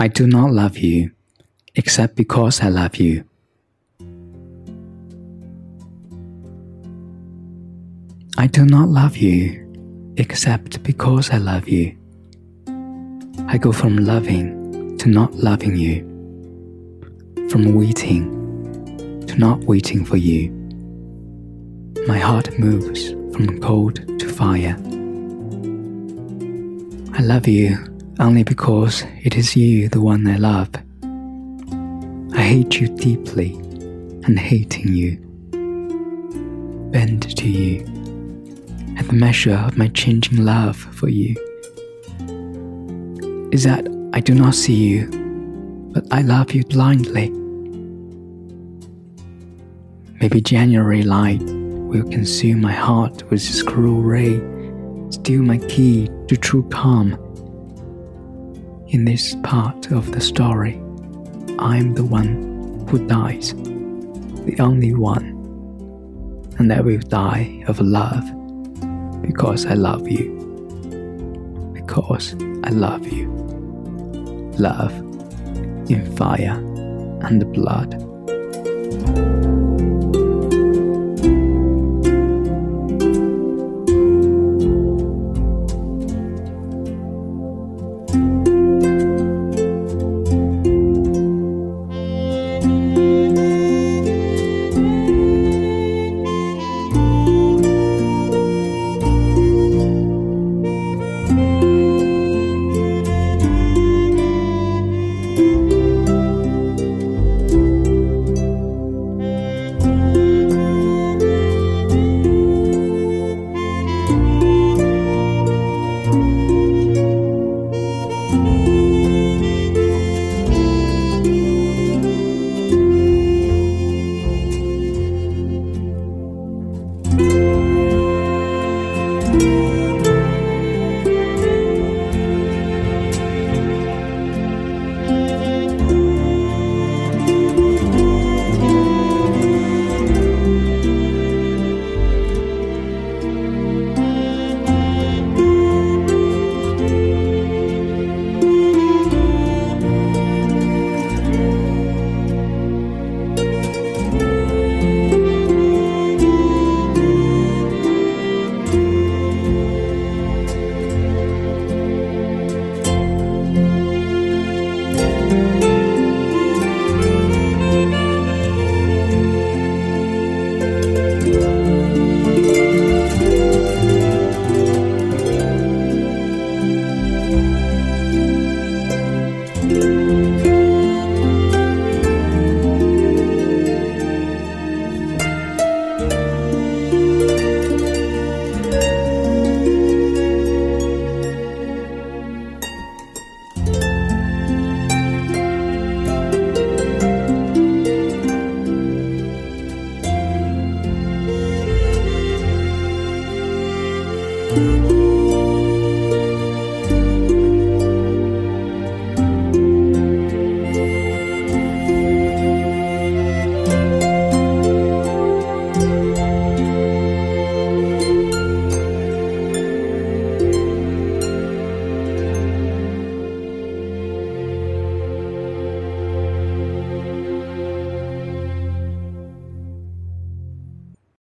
I do not love you except because I love you. I do not love you except because I love you. I go from loving to not loving you, from waiting to not waiting for you. My heart moves from cold to fire. I love you only because it is you the one I love. I hate you deeply, and hating you, bend to you at the measure of my changing love for you is that I do not see you, but I love you blindly. Maybe January light will consume my heart with its cruel ray, steal my key to true calm. In this part of the story, I'm the one who dies, the only one, and I will die of love because I love you. Because I love you. Love in fire and blood. You